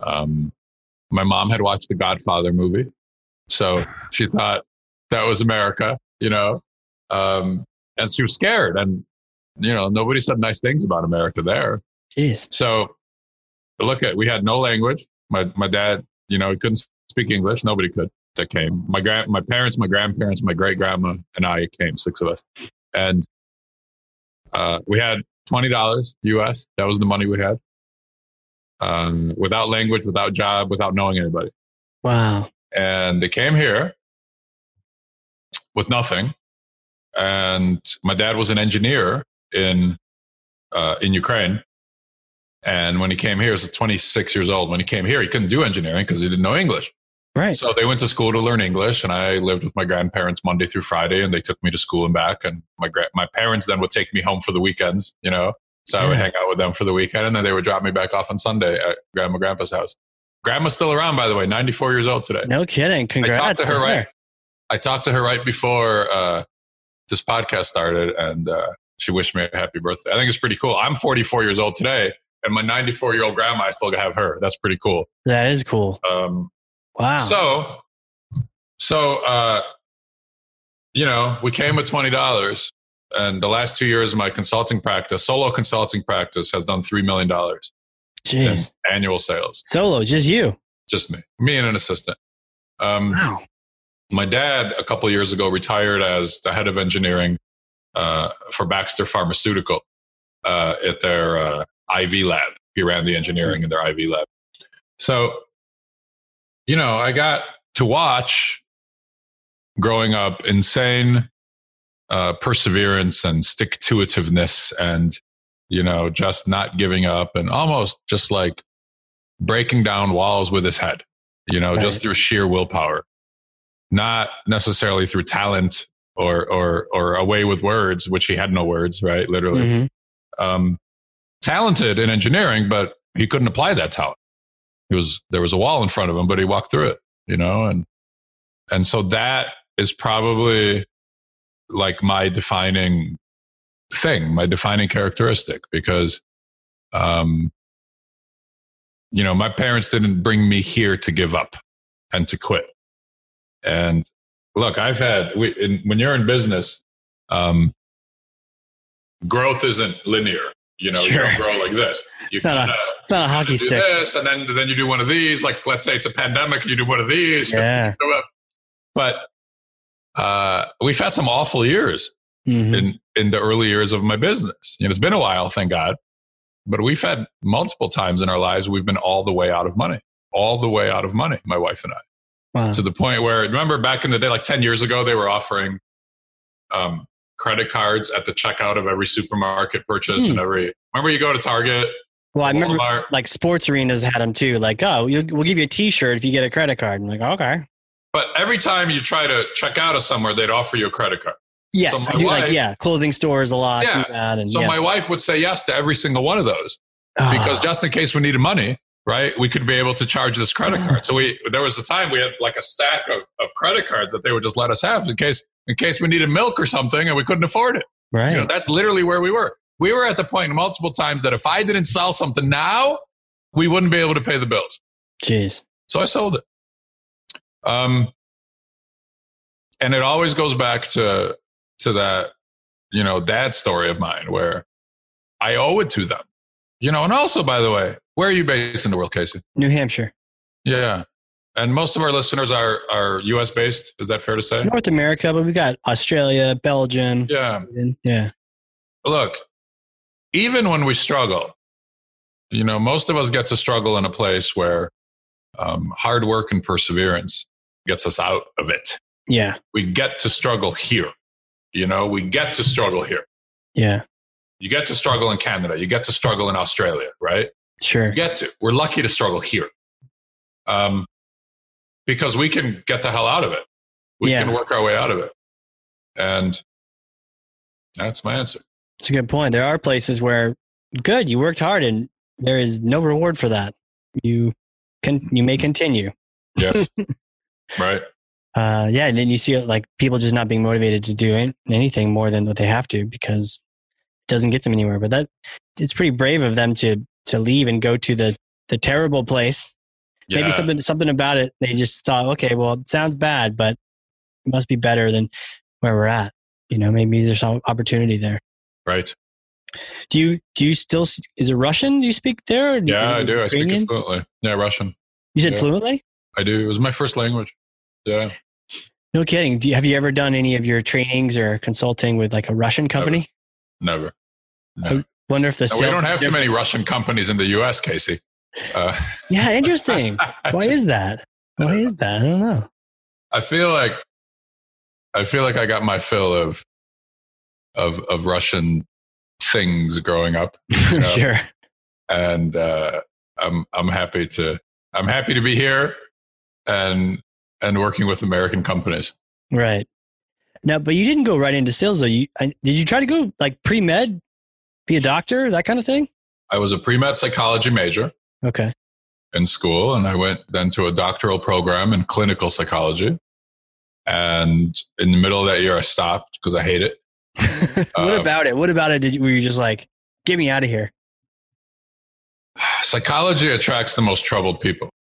um, my mom had watched the Godfather movie. So she thought that was America, you know. Um, and she was scared. And, you know, nobody said nice things about America there. Jeez. So look at, we had no language. My, my dad, you know, he couldn't speak English. Nobody could that came. My grand, my parents, my grandparents, my great grandma, and I came, six of us. And uh, we had twenty dollars US. That was the money we had. Um, without language, without job, without knowing anybody. Wow. And they came here with nothing. And my dad was an engineer in uh, in Ukraine. And when he came here, he was 26 years old. When he came here, he couldn't do engineering because he didn't know English. Right. So they went to school to learn English, and I lived with my grandparents Monday through Friday, and they took me to school and back. And my gra- my parents then would take me home for the weekends, you know. So I would hang out with them for the weekend, and then they would drop me back off on Sunday at grandma grandpa's house. Grandma's still around, by the way, 94 years old today. no kidding. Congrats. I talked to her right. I talked to her right before uh, this podcast started, and uh, she wished me a happy birthday. I think it's pretty cool. I'm 44 years old today, and my 94 year old grandma, I still have her. That's pretty cool. That is cool. Um, Wow. so, so uh, you know, we came with twenty dollars, and the last two years of my consulting practice, solo consulting practice, has done three million dollars Jeez. annual sales. Solo, just you. Just me, me and an assistant. Um, Wow. my dad, a couple years ago, retired as the head of engineering uh, for Baxter Pharmaceutical uh, at their uh, IV lab. He ran the engineering in their IV lab. So, you know, I got to watch growing up insane uh, perseverance and stick to itiveness and, you know, just not giving up and almost just like breaking down walls with his head, you know, right. just through sheer willpower, not necessarily through talent or, or, or a way with words, which he had no words, right? Literally. Mm-hmm. Um, talented in engineering, but he couldn't apply that talent. He was, there was a wall in front of him, but he walked through it, you know, and, and so that is probably like my defining thing, my defining characteristic, because, um, you know, my parents didn't bring me here to give up and to quit. And look, I've had, we, in, when you're in business, um, growth isn't linear. You know, sure. you don't grow like this. You it's, not a, it's not a hockey stick. This, and then, then you do one of these. Like, let's say it's a pandemic, you do one of these. Yeah. But uh, we've had some awful years mm-hmm. in in the early years of my business. You know, it's been a while, thank God, but we've had multiple times in our lives we've been all the way out of money, all the way out of money. My wife and I, wow. to the point where remember back in the day, like ten years ago, they were offering um, credit cards at the checkout of every supermarket purchase mm. and every. Remember, you go to Target. Well, I remember like sports arenas had them too. Like, oh, we'll give you a T-shirt if you get a credit card. I'm like, okay. But every time you try to check out of somewhere, they'd offer you a credit card. Yes, so I do wife, like yeah, clothing stores a lot. Yeah. That and, so yeah. my wife would say yes to every single one of those because ah. just in case we needed money, right? We could be able to charge this credit card. So we there was a time we had like a stack of, of credit cards that they would just let us have in case in case we needed milk or something and we couldn't afford it. Right. You know, that's literally where we were. We were at the point multiple times that if I didn't sell something now, we wouldn't be able to pay the bills. Jeez. So I sold it. Um, and it always goes back to to that you know dad story of mine where i owe it to them you know and also by the way where are you based in the world casey new hampshire yeah and most of our listeners are are us based is that fair to say north america but we got australia belgium yeah Sweden. yeah look even when we struggle you know most of us get to struggle in a place where um, hard work and perseverance gets us out of it yeah. We get to struggle here. You know, we get to struggle here. Yeah. You get to struggle in Canada. You get to struggle in Australia, right? Sure. Get to. We're lucky to struggle here. Um, because we can get the hell out of it. We yeah. can work our way out of it. And that's my answer. It's a good point. There are places where good, you worked hard and there is no reward for that. You can you may continue. Yes. right uh, yeah, and then you see like people just not being motivated to do anything more than what they have to because it doesn't get them anywhere. But that it's pretty brave of them to to leave and go to the the terrible place. Yeah. Maybe something something about it. They just thought, okay, well, it sounds bad, but it must be better than where we're at. You know, maybe there's some opportunity there. Right. Do you do you still is it Russian? Do you speak there? yeah, I do. I speak it fluently. Yeah, Russian. You said yeah. fluently. I do. It was my first language. Yeah. No kidding. You, have you ever done any of your trainings or consulting with like a Russian company? Never. Never. I wonder if the no, we don't have too many Russian companies in the U.S., Casey. Uh, yeah, interesting. Why just, is that? Why is that? I don't know. I feel like I feel like I got my fill of of of Russian things growing up. You know? sure. And uh, I'm I'm happy to I'm happy to be here and and working with American companies. Right. Now, but you didn't go right into sales though. You I, did you try to go like pre med, be a doctor, that kind of thing? I was a pre med psychology major. Okay. In school, and I went then to a doctoral program in clinical psychology. And in the middle of that year, I stopped because I hate it. what um, about it? What about it? Did you, were you just like, get me out of here? Psychology attracts the most troubled people.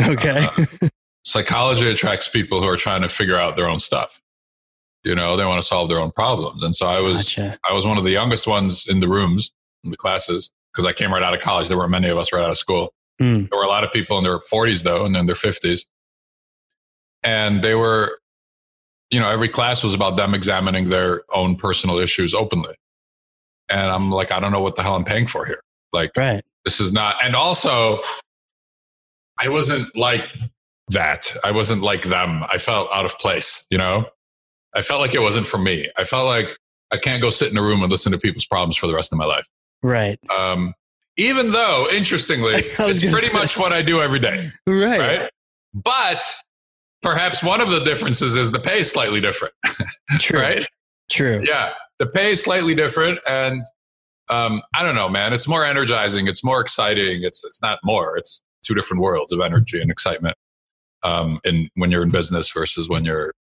Okay. Uh, psychology attracts people who are trying to figure out their own stuff. You know, they want to solve their own problems. And so I was, gotcha. I was one of the youngest ones in the rooms, in the classes, because I came right out of college. There weren't many of us right out of school. Mm. There were a lot of people in their 40s, though, and in their 50s. And they were, you know, every class was about them examining their own personal issues openly. And I'm like, I don't know what the hell I'm paying for here. Like, right. this is not, and also, I wasn't like that. I wasn't like them. I felt out of place, you know? I felt like it wasn't for me. I felt like I can't go sit in a room and listen to people's problems for the rest of my life. Right. Um, even though, interestingly, it's pretty say. much what I do every day. Right. Right. But perhaps one of the differences is the pay is slightly different. True. right? True. Yeah. The pay is slightly different. And um, I don't know, man. It's more energizing. It's more exciting. It's, it's not more, it's two different worlds of energy and excitement um, in, when you're in business versus when you're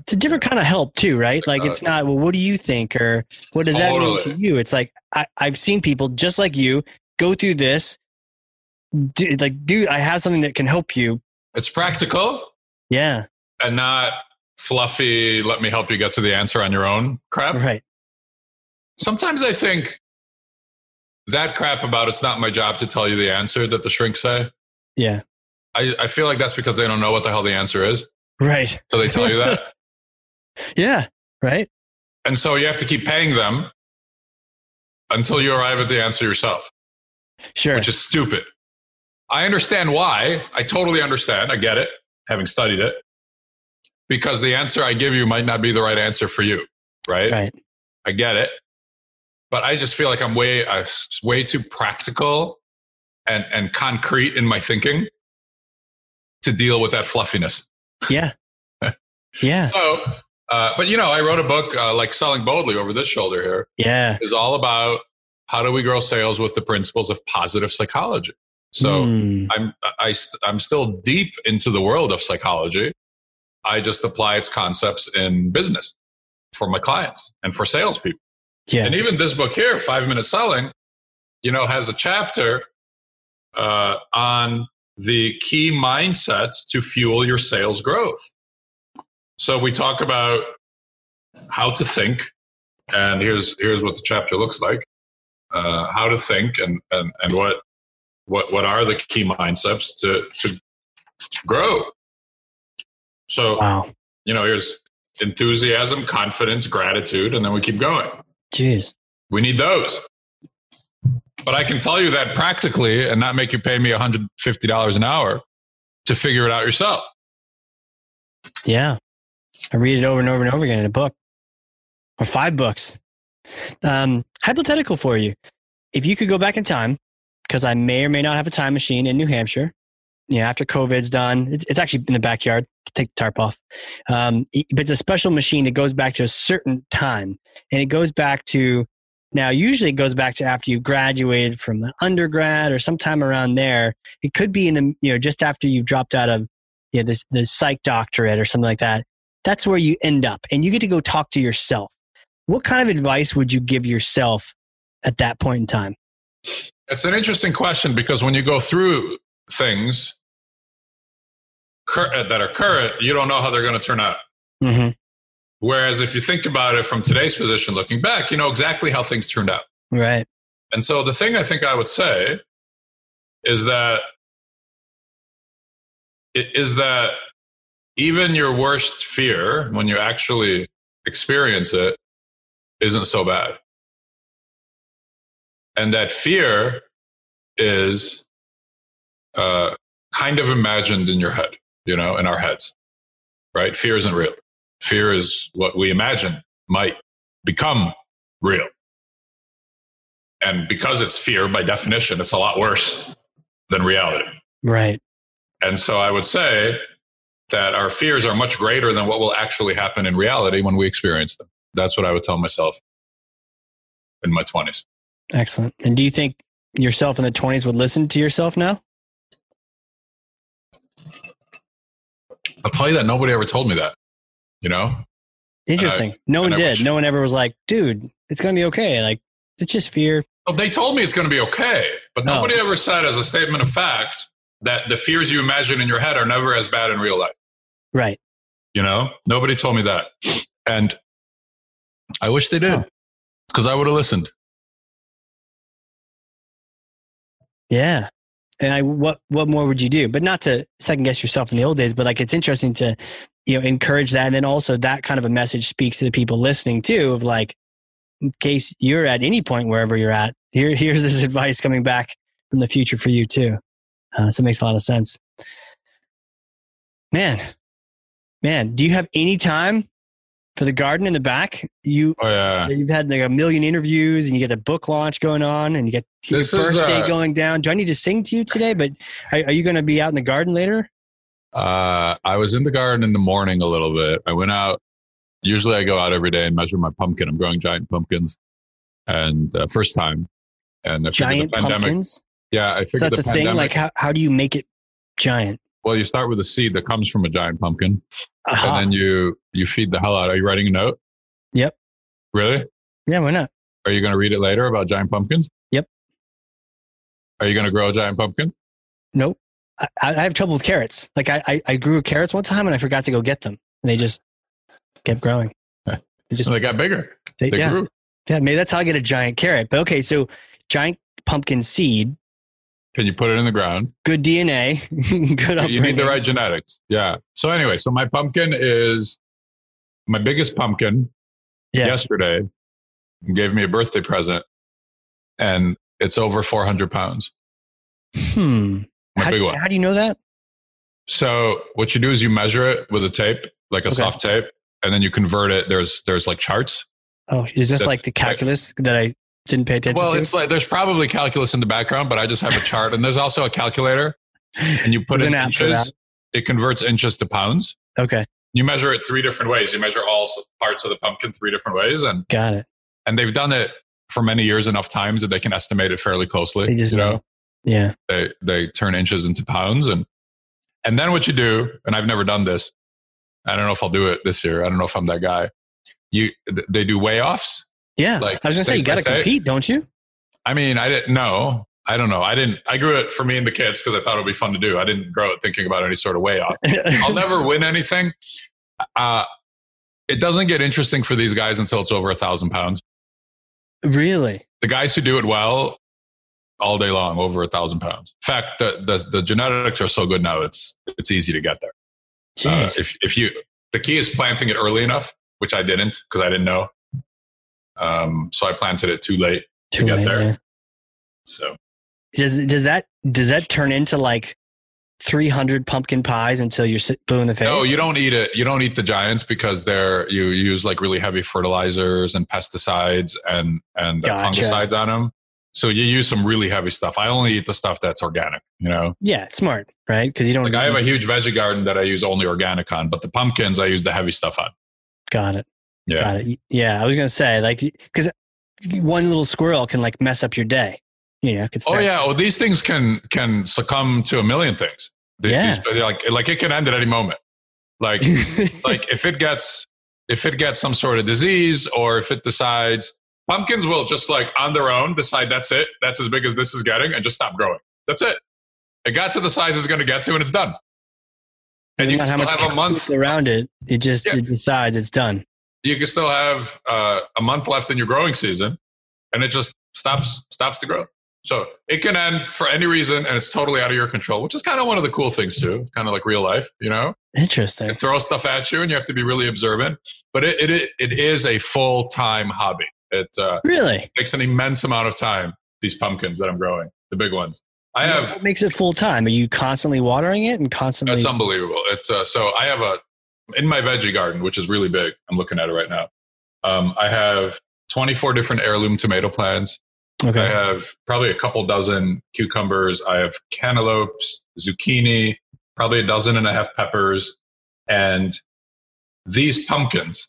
it's a different kind of help too, right? Like it's not, well, what do you think? Or what does totally. that mean to you? It's like, I, I've seen people just like you go through this. Do, like, dude, I have something that can help you. It's practical. Yeah. And not fluffy, let me help you get to the answer on your own crap. Right. Sometimes I think that crap about it's not my job to tell you the answer that the shrinks say. Yeah. I, I feel like that's because they don't know what the hell the answer is. Right. So they tell you that. yeah. Right. And so you have to keep paying them until you arrive at the answer yourself. Sure. Which is stupid. I understand why. I totally understand. I get it, having studied it. Because the answer I give you might not be the right answer for you. Right. Right. I get it. But I just feel like I'm way, uh, way too practical and, and concrete in my thinking to deal with that fluffiness. Yeah. yeah. So, uh, but you know, I wrote a book uh, like Selling Boldly over this shoulder here. Yeah. Is all about how do we grow sales with the principles of positive psychology. So mm. I'm I, I'm still deep into the world of psychology. I just apply its concepts in business for my clients and for salespeople. Yeah. And even this book here, Five Minute Selling, you know, has a chapter uh, on the key mindsets to fuel your sales growth. So we talk about how to think, and here's here's what the chapter looks like: uh, how to think, and and and what what what are the key mindsets to to grow. So wow. you know, here's enthusiasm, confidence, gratitude, and then we keep going. Jeez, we need those. But I can tell you that practically and not make you pay me $150 an hour to figure it out yourself. Yeah. I read it over and over and over again in a book or five books. Um, hypothetical for you. If you could go back in time, because I may or may not have a time machine in New Hampshire, yeah, after COVID's done, it's, it's actually in the backyard. Take the tarp off. Um, but it's a special machine that goes back to a certain time. And it goes back to now, usually it goes back to after you graduated from undergrad or sometime around there. It could be in the, you know, just after you've dropped out of you know, this, the psych doctorate or something like that. That's where you end up and you get to go talk to yourself. What kind of advice would you give yourself at that point in time? It's an interesting question because when you go through things that are current, you don't know how they're going to turn out. Mm-hmm. Whereas if you think about it from today's position, looking back, you know exactly how things turned out. Right. And so the thing I think I would say is that is that even your worst fear, when you actually experience it, isn't so bad. And that fear is uh, kind of imagined in your head, you know, in our heads, right? Fear isn't real. Fear is what we imagine might become real. And because it's fear, by definition, it's a lot worse than reality. Right. And so I would say that our fears are much greater than what will actually happen in reality when we experience them. That's what I would tell myself in my 20s. Excellent. And do you think yourself in the 20s would listen to yourself now? I'll tell you that nobody ever told me that you know? Interesting. I, no one did. no one ever was like, dude, it's going to be okay. Like, it's just fear. Well, they told me it's going to be okay, but oh. nobody ever said as a statement of fact that the fears you imagine in your head are never as bad in real life. Right. You know, nobody told me that. And I wish they did because oh. I would have listened. Yeah. And I, what, what more would you do? But not to second guess yourself in the old days, but like it's interesting to you know encourage that and then also that kind of a message speaks to the people listening too of like in case you're at any point wherever you're at here here's this advice coming back from the future for you too uh, so it makes a lot of sense man man do you have any time for the garden in the back. You Oh yeah. you've had like a million interviews, and you get the book launch going on, and you get your This is, birthday uh, going down. Do I need to sing to you today? But are, are you going to be out in the garden later? Uh, I was in the garden in the morning a little bit. I went out. Usually, I go out every day and measure my pumpkin. I'm growing giant pumpkins, and uh, first time. And I Giant the pandemic. pumpkins. Yeah, I figured So that's the a thing. Like how how do you make it giant? Well, you start with a seed that comes from a giant pumpkin, Aha. and uh-huh. then you you feed the hell out. Are you writing a note? Yep. Really? yeah, why not? Are you going to read it later about giant pumpkins? Yep. Are you going to grow a giant pumpkin? Nope. I, I have trouble with carrots. Like I, I, I grew carrots one time and I forgot to go get them. And they just kept growing. They just So they got bigger. they, They yeah, grew. yeah, maybe that's how I get a giant carrot. But okay, so giant pumpkin seed, Can you put it in the ground? good DNA, good upbringing. you need the right genetics. Yeah. So anyway, so my pumpkin is my biggest pumpkin Yeah. yesterday gave me a birthday present and it's over 400 pounds. Hmm. My How, big do- one. how do you know that? So what you do is you measure it with a tape, like a Okay. soft tape, and then you convert it. There's there's like charts. Oh, is this That- like the calculus that I didn't pay attention Well, to? it's like there's probably calculus in the background, but I just have a chart and there's also a calculator and you put in inches. It converts inches to pounds. okay, You measure it three different ways. You measure all parts of the pumpkin three different ways and got it. and they've done it for many years enough times that they can estimate it fairly closely. You know, know. Yeah. they they turn inches into pounds and and then what you do, and I've never done this. I don't know if I'll do it this year. I don't know if I'm that guy. You they do weigh offs. Yeah. Like, I was gonna say you got to compete, don't you? I mean, I didn't know. I don't know. I didn't. I grew it for me and the kids because I thought it would be fun to do. I didn't grow it thinking about any sort of weigh off. I'll never win anything. Uh, it doesn't get interesting for these guys until it's over a thousand pounds. really? the guys who do it well all day long over a thousand pounds in fact the, the, the genetics are so good now it's it's easy to get there Uh, if, if you the key is planting it early enough which i didn't because i didn't know um, so i planted it too late Too get late, there. yeah. so Does does that does that turn into like three hundred pumpkin pies until you're blue in the face? no you don't eat it you don't eat the giants because they're you use like really heavy fertilizers and pesticides and and Gotcha. fungicides on them so you use some really heavy stuff i only eat the stuff that's organic you know Yeah, smart, right? Because you don't. Like I have a huge veggie garden that I use only organic on, but the pumpkins I use the heavy stuff on. got it. Yeah. Got it. Yeah, I was gonna say like because one little squirrel can like mess up your day. You know, could Oh yeah. Well, these things can can succumb to a million things. Yeah. these- like like it can end at any moment. Like like if it gets if it gets some sort of disease or if it decides pumpkins will just like on their own decide that's it that's as big as this is getting and just stop growing that's it it got to the size it's going to get to and it's done and Doesn't you matter how much have a month around it. It just Yeah. it decides it's done. You can still have uh, a month left in your growing season and it just stops stops to grow so it can end for any reason and it's totally out of your control which is kind of one of the cool things too kind of like real life you know Interesting. it throws stuff at you and you have to be really observant but it, it, it is a full-time hobby it uh, Really? takes an immense amount of time these pumpkins that i'm growing the big ones i have What makes it full time? Are you constantly watering it and constantly? It's unbelievable. It's uh, so I have a in my veggie garden, which is really big. I'm looking at it right now. Um, I have 24 different heirloom tomato plants. Okay. I have probably a couple dozen cucumbers. I have cantaloupes, zucchini, probably a dozen and a half peppers, and these pumpkins.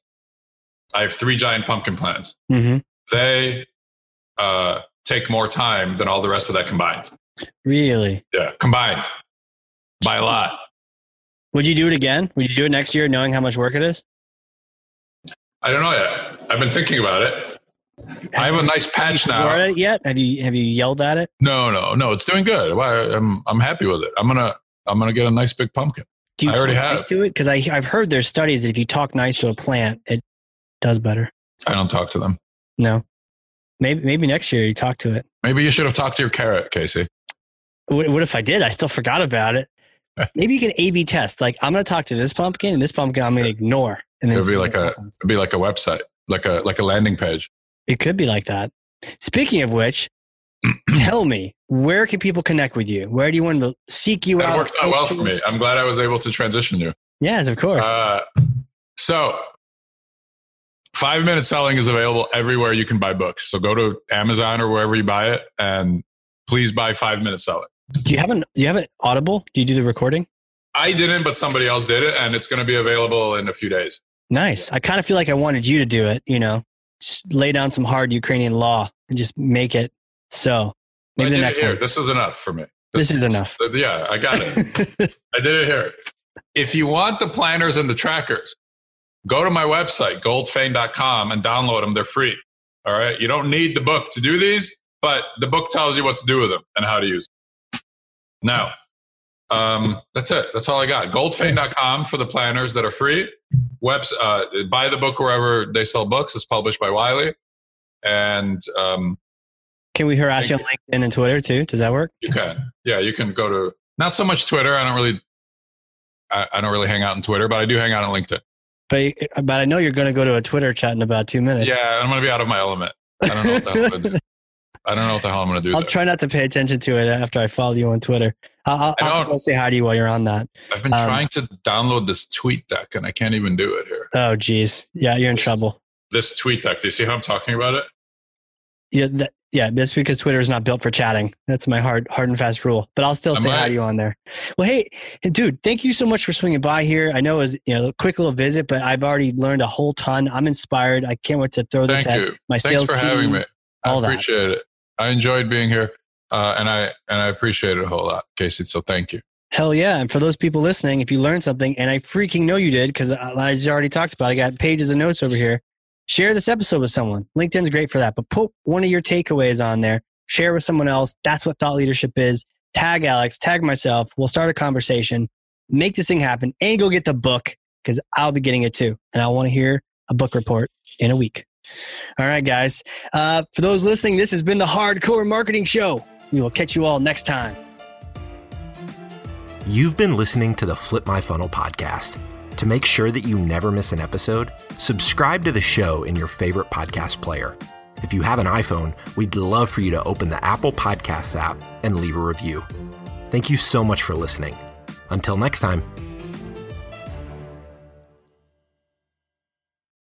I have three giant pumpkin plants. hmm They uh, take more time than all the rest of that combined. Really? Yeah, combined by a lot. Would you do it again? Would you do it next year, knowing how much work it is? I don't know yet. I've been thinking about it. I have a nice patch Have now. it yet? Have you have you yelled at it? No, no, no. It's doing good. I'm I'm happy with it. I'm gonna I'm gonna get a nice big pumpkin. Do you I already talk nice have. to it? Because I I've heard there's studies that if you talk nice to a plant, it does better. I don't talk to them. No, maybe maybe next year you talk to it. Maybe you should have talked to your carrot, Casey. What, what if I did? I still forgot about it. Maybe you can A/B test. Like I'm going to talk to this pumpkin, and this pumpkin I'm going to ignore. And then It'd be like a happens. it'd be like a website, like a like a landing page. It could be like that. Speaking of which, tell me where can people connect with you? Where do you want to seek you out? That out? worked out well for me. I'm glad I was able to transition you. Yes, of course. Uh, so Five minute selling is available everywhere you can buy books. So go to Amazon or wherever you buy it and please buy five minute selling. Do you have an you have an audible? Do you do the recording? I didn't, but somebody else did it and it's going to be available in a few days. Nice. I kind of feel like I wanted you to do it, you know, just lay down some hard Ukrainian law and just make it so. Maybe the next here. one. This is enough for me. This is enough. Uh, yeah, I got it. I did it here. If you want the planners and the trackers, go to my website, goldfayn.com, and download them. They're free. All right. You don't need the book to do these, but the book tells you what to do with them and how to use them. Now, um, that's it. That's all I got. Goldfayn.com for the planners that are free. Webs, uh, buy the book wherever they sell books. It's published by Wiley. And um, Can we harass you on LinkedIn and Twitter too? Does that work? you can. Yeah, you can go to not so much Twitter. I don't really I, I don't really hang out on Twitter, but I do hang out on LinkedIn. But but I know you're going to go to a Twitter chat in about two minutes. Yeah, I'm gonna be out of my element. I don't know what the I don't know what the hell I'm gonna do. I'll there. try not to pay attention to it after I follow you on Twitter. I'll, I'll, I to go say hi to you while you're on that. I've been um, trying to download this TweetDeck and I can't even do it here. Oh, geez. Yeah, you're in trouble. This TweetDeck. Do you see how I'm talking about it? Yeah, that, yeah, that's because Twitter is not built for chatting. That's my hard, hard and fast rule. But I'll still I say hi to you on there. Well, hey, dude, thank you so much for swinging by here. I know it was you know a quick little visit, but I've already learned a whole ton. I'm inspired. I can't wait to throw this Thank at you. my Thanks sales for having team. me. I all that. appreciate it. I enjoyed being here. Uh, and I and I appreciate it a whole lot, Casey. So thank you. Hell yeah! And for those people listening, if you learned something, and I freaking know you did, because as you already talked about, I got pages of notes over here. Share this episode with someone. LinkedIn's great for that, but put one of your takeaways on there. Share with someone else. That's what thought leadership is. Tag Alex, tag myself. We'll start a conversation, make this thing happen, and go get the book because I'll be getting it too, and I want to hear a book report in a week. All right, guys. Uh, for those listening, this has been the Hardcore Marketing Show. We will catch you all next time. You've been listening to the Flip My Funnel podcast. To make sure that you never miss an episode, subscribe to the show in your favorite podcast player. If you have an iPhone, we'd love for you to open the Apple Podcasts app and leave a review. Thank you so much for listening. Until next time.